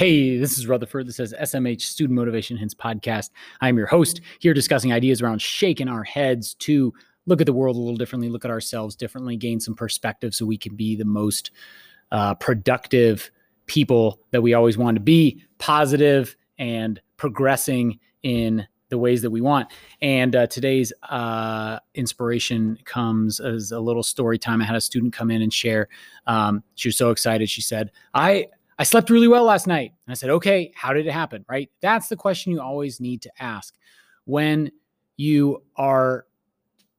Hey, this is Rutherford. This is SMH Student Motivation Hints podcast. I'm your host here discussing ideas around shaking our heads to look at the world a little differently, look at ourselves differently, gain some perspective so we can be the most uh, productive people that we always want to be, positive and progressing in the ways that we want. And uh, today's uh, inspiration comes as a little story time. I had a student come in and share. Um, she was so excited. She said, I I slept really well last night. And I said, okay, how did it happen? Right? That's the question you always need to ask when you are,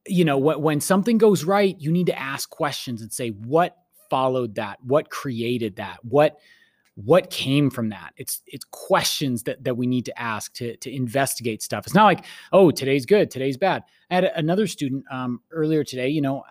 you know, when, something goes right, you need to ask questions and say, what followed that? What created that? What, what came from that it's it's questions that that we need to ask to to investigate stuff it's not like oh today's good today's bad i had another student um, earlier today you know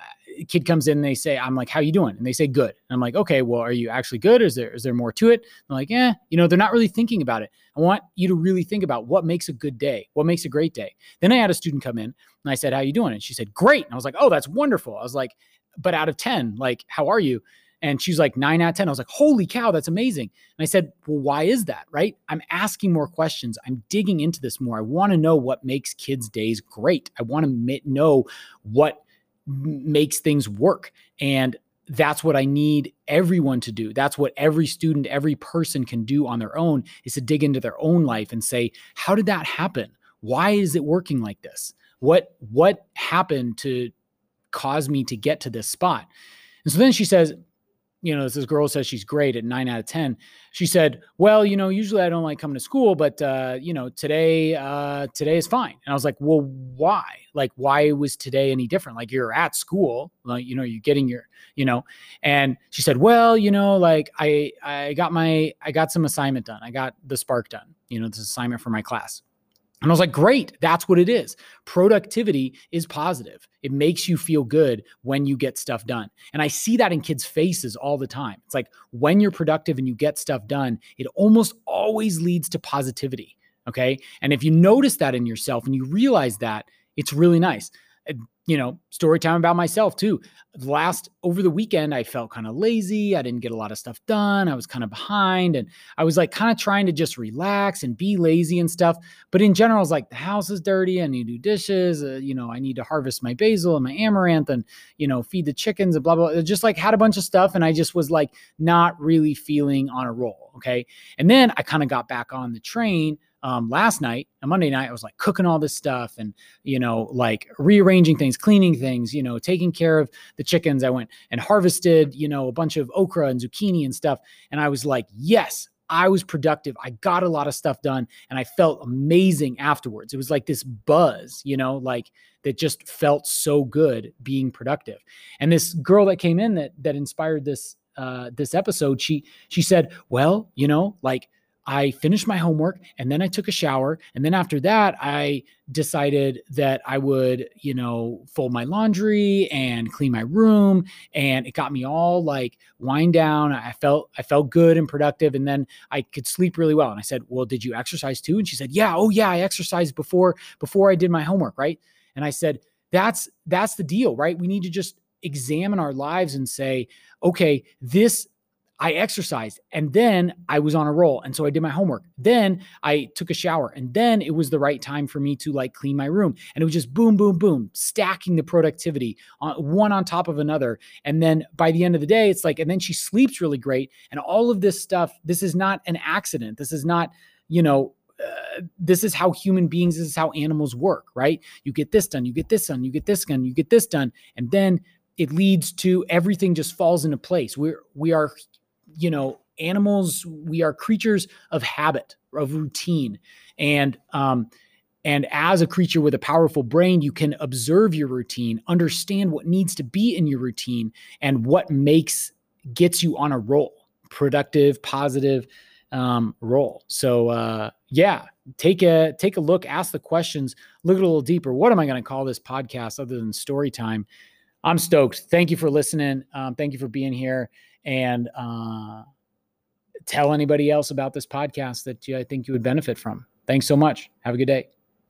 kid comes in and they say i'm like how you doing and they say good and i'm like okay well are you actually good is there is there more to it they're like yeah you know they're not really thinking about it i want you to really think about what makes a good day what makes a great day then i had a student come in and i said how you doing and she said great and i was like oh that's wonderful i was like but out of 10 like how are you and she's like nine out of 10. I was like, holy cow, that's amazing. And I said, well, why is that? Right. I'm asking more questions. I'm digging into this more. I want to know what makes kids' days great. I want to know what makes things work. And that's what I need everyone to do. That's what every student, every person can do on their own is to dig into their own life and say, how did that happen? Why is it working like this? What what happened to cause me to get to this spot? And so then she says, you know, this girl says she's great at nine out of 10. She said, well, you know, usually I don't like coming to school, but, uh, you know, today, uh, today is fine. And I was like, well, why? Like, why was today any different? Like you're at school, like, you know, you're getting your, you know, and she said, well, you know, like I, I got my, I got some assignment done. I got the spark done, you know, this assignment for my class. And I was like, great, that's what it is. Productivity is positive. It makes you feel good when you get stuff done. And I see that in kids' faces all the time. It's like when you're productive and you get stuff done, it almost always leads to positivity. Okay. And if you notice that in yourself and you realize that, it's really nice you know, story time about myself too. Last over the weekend, I felt kind of lazy. I didn't get a lot of stuff done. I was kind of behind and I was like kind of trying to just relax and be lazy and stuff. But in general, it's like, the house is dirty. I need to do dishes. Uh, you know, I need to harvest my basil and my amaranth and, you know, feed the chickens and blah, blah, blah. Just like had a bunch of stuff. And I just was like not really feeling on a roll. Okay. And then I kind of got back on the train um, last night, on Monday night, I was like cooking all this stuff and, you know, like rearranging things, cleaning things, you know, taking care of the chickens. I went and harvested, you know, a bunch of okra and zucchini and stuff. And I was like, yes, I was productive. I got a lot of stuff done and I felt amazing afterwards. It was like this buzz, you know, like that just felt so good being productive. And this girl that came in that that inspired this uh this episode, she she said, "Well, you know, like I finished my homework and then I took a shower. And then after that, I decided that I would, you know, fold my laundry and clean my room. And it got me all like wind down. I felt, I felt good and productive. And then I could sleep really well. And I said, well, did you exercise too? And she said, yeah. Oh yeah. I exercised before, before I did my homework. Right. And I said, that's, that's the deal, right? We need to just examine our lives and say, okay, this I exercised and then I was on a roll. And so I did my homework. Then I took a shower and then it was the right time for me to like clean my room. And it was just boom, boom, boom, stacking the productivity on one on top of another. And then by the end of the day, it's like, and then she sleeps really great. And all of this stuff, this is not an accident. This is not, you know, uh, this is how human beings, this is how animals work, right? You get this done, you get this done, you get this done, you get this done. And then it leads to everything just falls into place. We're, we are you know, animals, we are creatures of habit, of routine. And, um, and as a creature with a powerful brain, you can observe your routine, understand what needs to be in your routine, and what makes gets you on a roll, productive, positive um, roll. So uh, yeah, take a take a look, ask the questions, look a little deeper. What am I going to call this podcast other than story time? I'm stoked. Thank you for listening. Um, thank you for being here and uh, tell anybody else about this podcast that you, I think you would benefit from. Thanks so much. Have a good day.